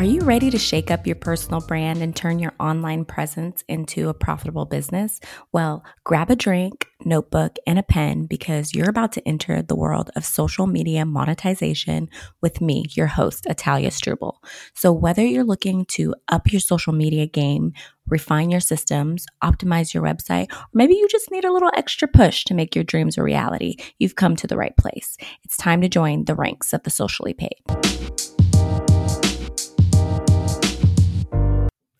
Are you ready to shake up your personal brand and turn your online presence into a profitable business? Well, grab a drink, notebook, and a pen because you're about to enter the world of social media monetization with me, your host, Italia Struble. So, whether you're looking to up your social media game, refine your systems, optimize your website, or maybe you just need a little extra push to make your dreams a reality, you've come to the right place. It's time to join the ranks of the socially paid.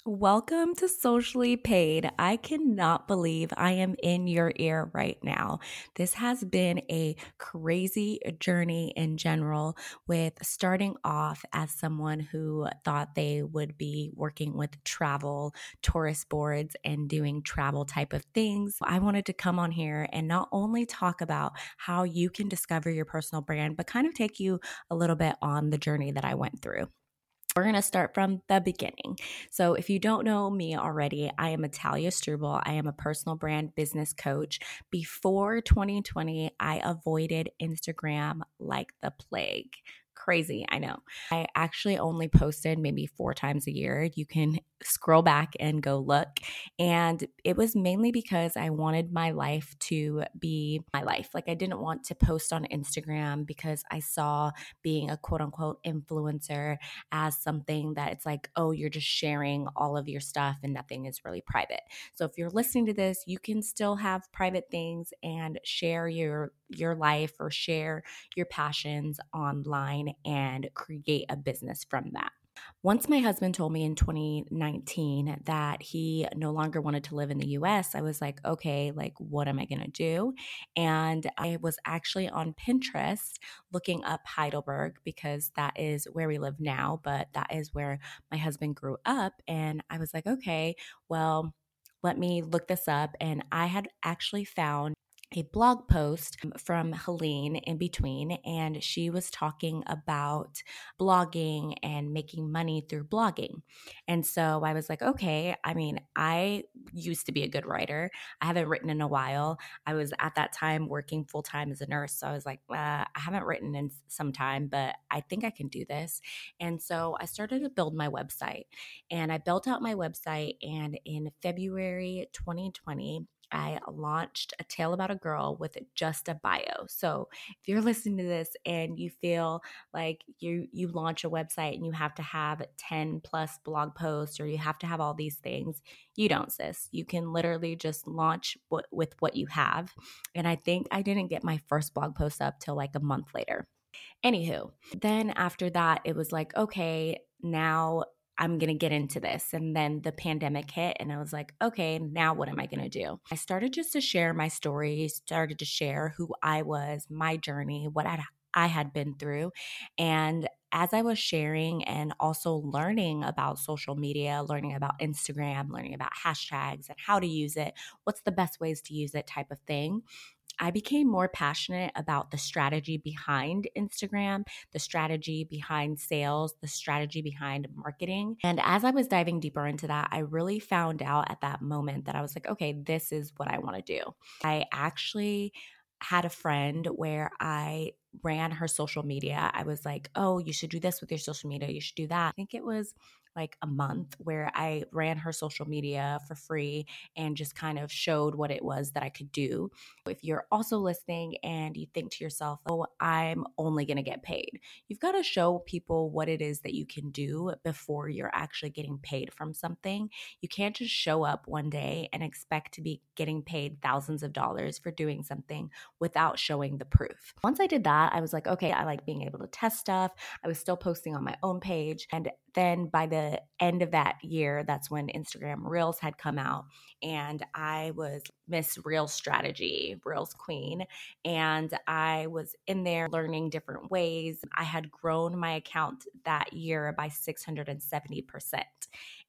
Welcome to Socially Paid. I cannot believe I am in your ear right now. This has been a crazy journey in general, with starting off as someone who thought they would be working with travel, tourist boards, and doing travel type of things. I wanted to come on here and not only talk about how you can discover your personal brand, but kind of take you a little bit on the journey that I went through. We're going to start from the beginning. So, if you don't know me already, I am Italia Struble. I am a personal brand business coach. Before 2020, I avoided Instagram like the plague. Crazy, I know. I actually only posted maybe four times a year. You can scroll back and go look. And it was mainly because I wanted my life to be my life. Like, I didn't want to post on Instagram because I saw being a quote unquote influencer as something that it's like, oh, you're just sharing all of your stuff and nothing is really private. So, if you're listening to this, you can still have private things and share your your life or share your passions online and create a business from that. Once my husband told me in 2019 that he no longer wanted to live in the US, I was like, okay, like, what am I going to do? And I was actually on Pinterest looking up Heidelberg because that is where we live now, but that is where my husband grew up. And I was like, okay, well, let me look this up. And I had actually found a blog post from Helene in between, and she was talking about blogging and making money through blogging. And so I was like, okay, I mean, I used to be a good writer. I haven't written in a while. I was at that time working full time as a nurse. So I was like, uh, I haven't written in some time, but I think I can do this. And so I started to build my website, and I built out my website. And in February 2020, I launched A Tale About a Girl with just a bio. So if you're listening to this and you feel like you you launch a website and you have to have 10 plus blog posts or you have to have all these things, you don't, sis. You can literally just launch w- with what you have. And I think I didn't get my first blog post up till like a month later. Anywho, then after that, it was like, okay, now I'm going to get into this. And then the pandemic hit, and I was like, okay, now what am I going to do? I started just to share my story, started to share who I was, my journey, what I'd, I had been through. And as I was sharing and also learning about social media, learning about Instagram, learning about hashtags and how to use it, what's the best ways to use it type of thing, I became more passionate about the strategy behind Instagram, the strategy behind sales, the strategy behind marketing. And as I was diving deeper into that, I really found out at that moment that I was like, okay, this is what I want to do. I actually had a friend where I ran her social media. I was like, oh, you should do this with your social media. You should do that. I think it was like a month where I ran her social media for free and just kind of showed what it was that I could do. If you're also listening and you think to yourself, oh, I'm only going to get paid, you've got to show people what it is that you can do before you're actually getting paid from something. You can't just show up one day and expect to be getting paid thousands of dollars for doing something without showing the proof. Once I did that, I was like, okay, I like being able to test stuff. I was still posting on my own page. And then by the end of that year, that's when Instagram Reels had come out. And I was Miss Reel Strategy, Reels Queen. And I was in there learning different ways. I had grown my account that year by 670%.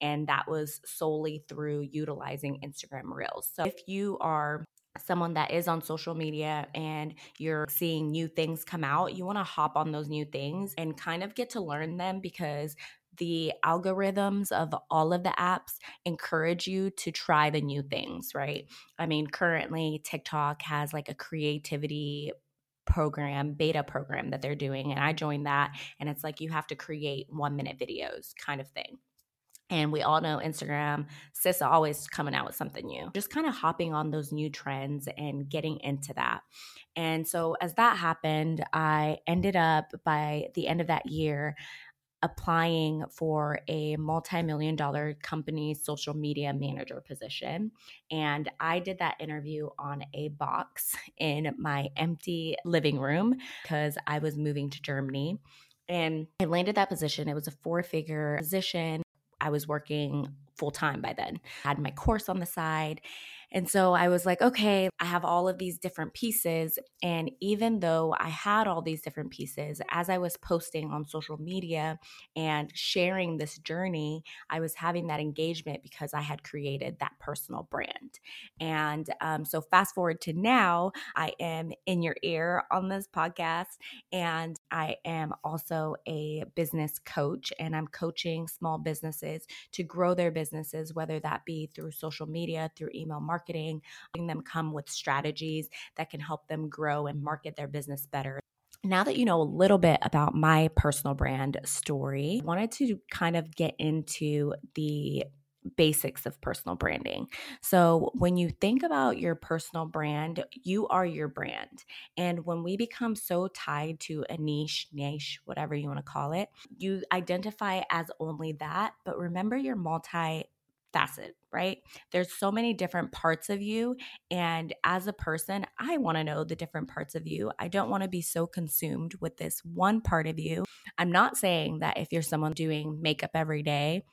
And that was solely through utilizing Instagram Reels. So if you are someone that is on social media and you're seeing new things come out, you want to hop on those new things and kind of get to learn them because the algorithms of all of the apps encourage you to try the new things, right? I mean, currently TikTok has like a creativity program, beta program that they're doing. And I joined that. And it's like you have to create one minute videos kind of thing. And we all know Instagram, sis always coming out with something new. Just kind of hopping on those new trends and getting into that. And so as that happened, I ended up by the end of that year applying for a multi-million dollar company social media manager position and i did that interview on a box in my empty living room because i was moving to germany and i landed that position it was a four figure position i was working full time by then. I had my course on the side and so I was like, okay, I have all of these different pieces. And even though I had all these different pieces, as I was posting on social media and sharing this journey, I was having that engagement because I had created that personal brand. And um, so, fast forward to now, I am in your ear on this podcast, and I am also a business coach, and I'm coaching small businesses to grow their businesses, whether that be through social media, through email marketing marketing, them come with strategies that can help them grow and market their business better. Now that you know a little bit about my personal brand story, I wanted to kind of get into the basics of personal branding. So, when you think about your personal brand, you are your brand. And when we become so tied to a niche, niche, whatever you want to call it, you identify as only that. But remember, you're multi facet, right? There's so many different parts of you. And as a person, I want to know the different parts of you. I don't want to be so consumed with this one part of you. I'm not saying that if you're someone doing makeup every day,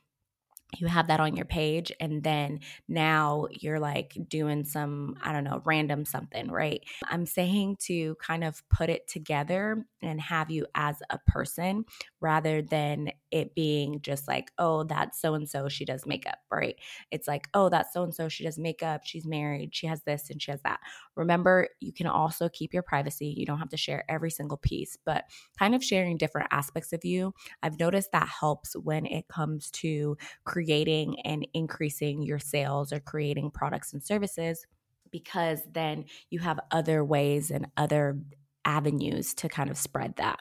you have that on your page and then now you're like doing some i don't know random something right? I'm saying to kind of put it together and have you as a person rather than it being just like oh that's so and so she does makeup right? It's like oh that's so and so she does makeup she's married she has this and she has that remember you can also keep your privacy you don't have to share every single piece but kind of sharing different aspects of you i've noticed that helps when it comes to creating and increasing your sales or creating products and services because then you have other ways and other avenues to kind of spread that.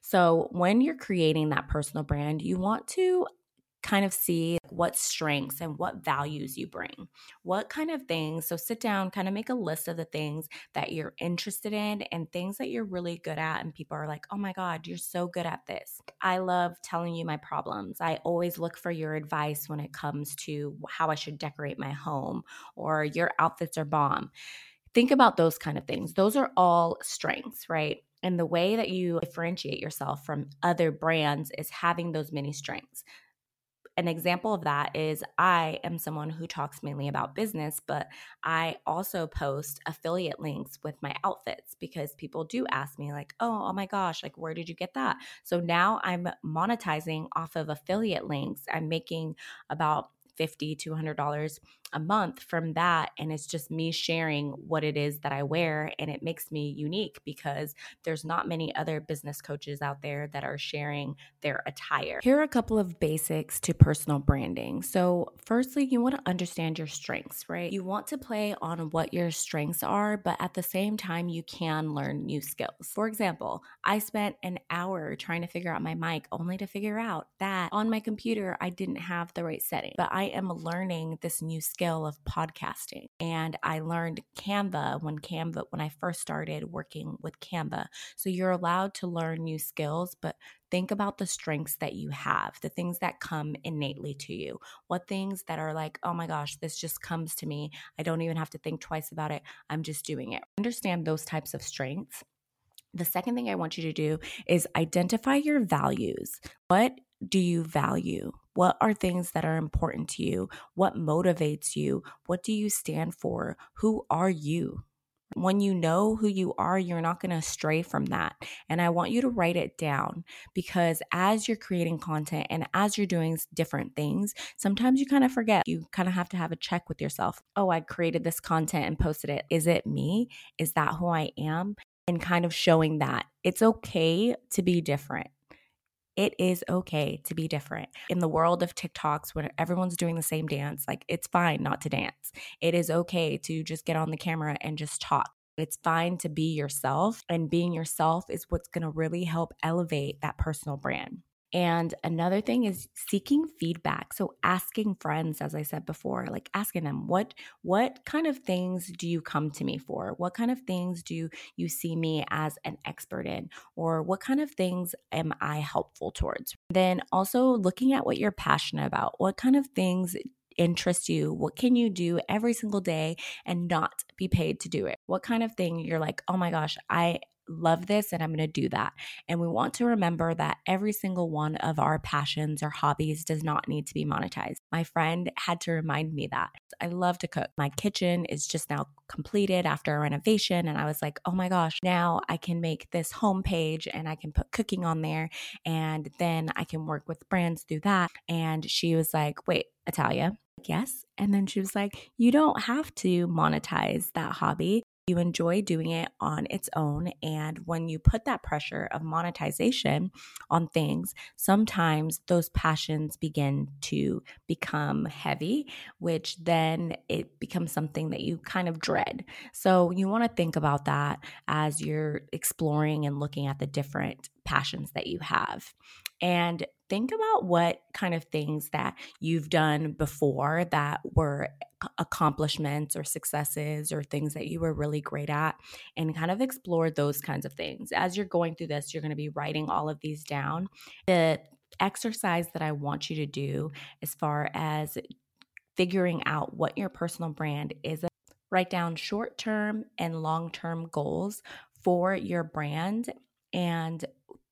So, when you're creating that personal brand, you want to kind of see what strengths and what values you bring. What kind of things, so sit down, kind of make a list of the things that you're interested in and things that you're really good at. And people are like, oh my God, you're so good at this. I love telling you my problems. I always look for your advice when it comes to how I should decorate my home or your outfits are bomb. Think about those kind of things. Those are all strengths, right? And the way that you differentiate yourself from other brands is having those many strengths an example of that is I am someone who talks mainly about business, but I also post affiliate links with my outfits because people do ask me, like, oh, oh my gosh, like, where did you get that? So now I'm monetizing off of affiliate links. I'm making about 50 to $100 a month from that. And it's just me sharing what it is that I wear. And it makes me unique because there's not many other business coaches out there that are sharing their attire. Here are a couple of basics to personal branding. So, firstly, you want to understand your strengths, right? You want to play on what your strengths are, but at the same time, you can learn new skills. For example, I spent an hour trying to figure out my mic only to figure out that on my computer, I didn't have the right setting, but I am learning this new skill of podcasting. And I learned Canva when Canva, when I first started working with Canva. So you're allowed to learn new skills, but think about the strengths that you have, the things that come innately to you. What things that are like, oh my gosh, this just comes to me. I don't even have to think twice about it. I'm just doing it. Understand those types of strengths. The second thing I want you to do is identify your values. What do you value? What are things that are important to you? What motivates you? What do you stand for? Who are you? When you know who you are, you're not going to stray from that. And I want you to write it down because as you're creating content and as you're doing different things, sometimes you kind of forget. You kind of have to have a check with yourself. Oh, I created this content and posted it. Is it me? Is that who I am? And kind of showing that it's okay to be different. It is okay to be different. In the world of TikToks, when everyone's doing the same dance, like it's fine not to dance. It is okay to just get on the camera and just talk. It's fine to be yourself, and being yourself is what's to really help elevate that personal brand. And another thing is seeking feedback. So asking friends as I said before, like asking them what what kind of things do you come to me for? What kind of things do you see me as an expert in or what kind of things am I helpful towards? Then also looking at what you're passionate about. What kind of things interest you? What can you do every single day and not be paid to do it? What kind of thing you're like, oh my gosh, I love this and I'm going to do that. And we want to remember that every single one of our passions or hobbies does not need to be monetized. My friend had to remind me that. I love to cook. My kitchen is just now completed after a renovation. And I was like, oh my gosh, now I can make this homepage and I can put cooking on there. And then I can work with brands through that. And she was like, wait, Italia, yes. And then she was like, You don't have to monetize that hobby you enjoy doing it on its own. And when you put that pressure of monetization on things, sometimes those passions begin to become heavy, which then it becomes something that you kind of dread. So you want to think about that as you're exploring and looking at the different passions that you have. And think about what kind of things that you've done before that were accomplishments or successes or things that you were really great at and kind of explore those kinds of things. As you're going through this, you're going to be writing all of these down. The exercise that I want you to do as far as figuring out what your personal brand is write down short term and long term goals for your brand and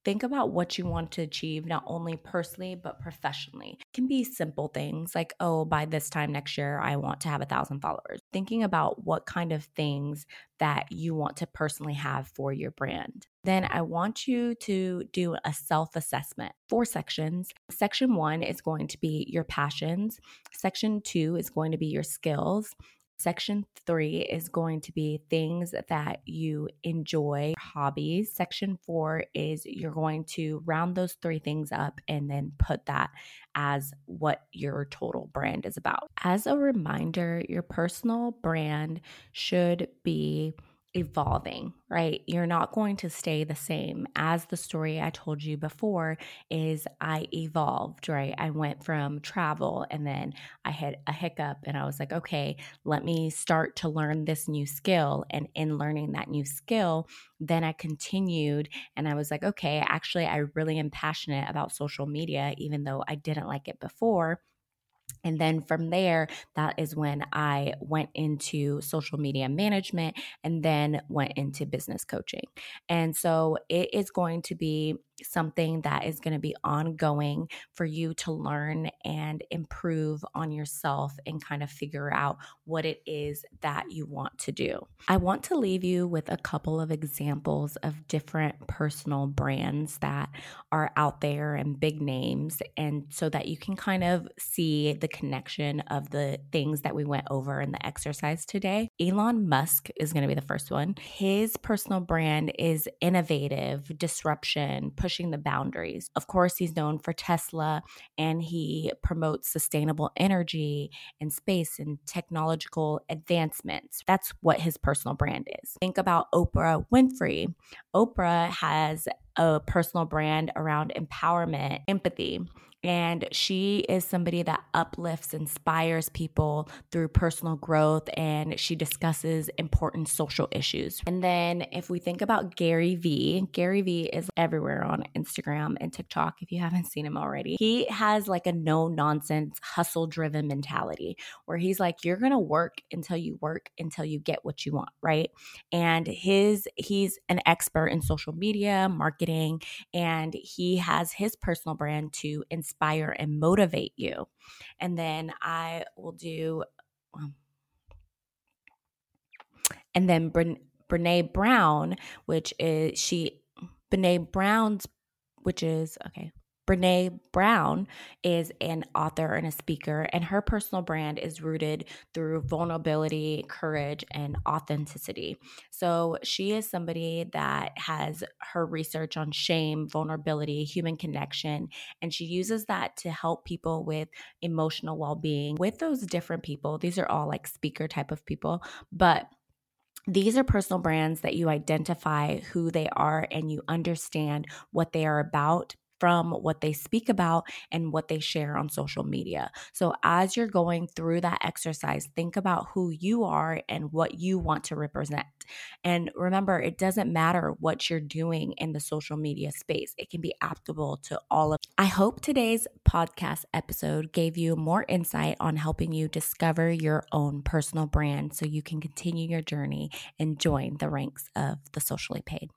think about what you want to achieve, not only personally, but professionally. It can be simple things like, oh, by this time next year, I want to have a thousand followers. Thinking about what kind of things that you want to personally have for your brand. Then I want you to do a self assessment. Four sections. Section one is going to be your passions, section two is going to be your skills. Section three is going to be things that you enjoy, hobbies. Section four is you're going to round those three things up and then put that as what your total brand is about. As a reminder, your personal brand should be evolving, right? You're not going to stay the same. As the story I told you before is I evolved, right? I went from travel and then I had a hiccup and I was like, okay, let me start to learn this new skill. And in learning that new skill, then I continued and I was like, okay, actually, I really am passionate about social media, even though I didn't like it before. And then from there, that is when I went into social media management and then went into business coaching. And so it is going to be something that is going to be ongoing for you to learn and improve on yourself and kind of figure out what it is that you want to do. I want to leave you with a couple of examples of different personal brands that are out there and big names, and so that you can kind of see the connection of the things that we went over in the exercise today. Elon Musk is going to be the first one. His personal brand is innovative, disruption, pushing the boundaries. Of course, he's known for Tesla and he promotes sustainable energy and space and technological advancements. That's what his personal brand is. Think about Oprah Winfrey. Oprah has a personal brand around empowerment, empathy, and she is somebody that uplifts, inspires people through personal growth, and she discusses important social issues. And then, if we think about Gary Vee, Gary Vee is everywhere on Instagram and TikTok if you haven't seen him already. He has like a no nonsense, hustle driven mentality where he's like, you're going to work until you work until you get what you want, right? And his, he's an expert in social media, marketing, and he has his personal brand to inspire inspire and motivate you. And then I will do, um, and then Bre- Brene Brown, which is she, Brene Brown's, which is, okay, Brene Brown is an author and a speaker, and her personal brand is rooted through vulnerability, courage, and authenticity. So she is somebody that has her research on shame, vulnerability, human connection, and she uses that to help people with emotional well being. With those different people, these are all like speaker type of people, but these are personal brands that you identify who they are and you understand what they are about from what they speak about and what they share on social media. So, as you're going through that exercise, think about who you are and what you want to represent. And remember, it doesn't matter what you're doing in the social media space, it can be applicable to all of. I hope today's podcast episode gave you more insight on helping you discover your own personal brand so you can continue your journey and join the ranks of the socially paid.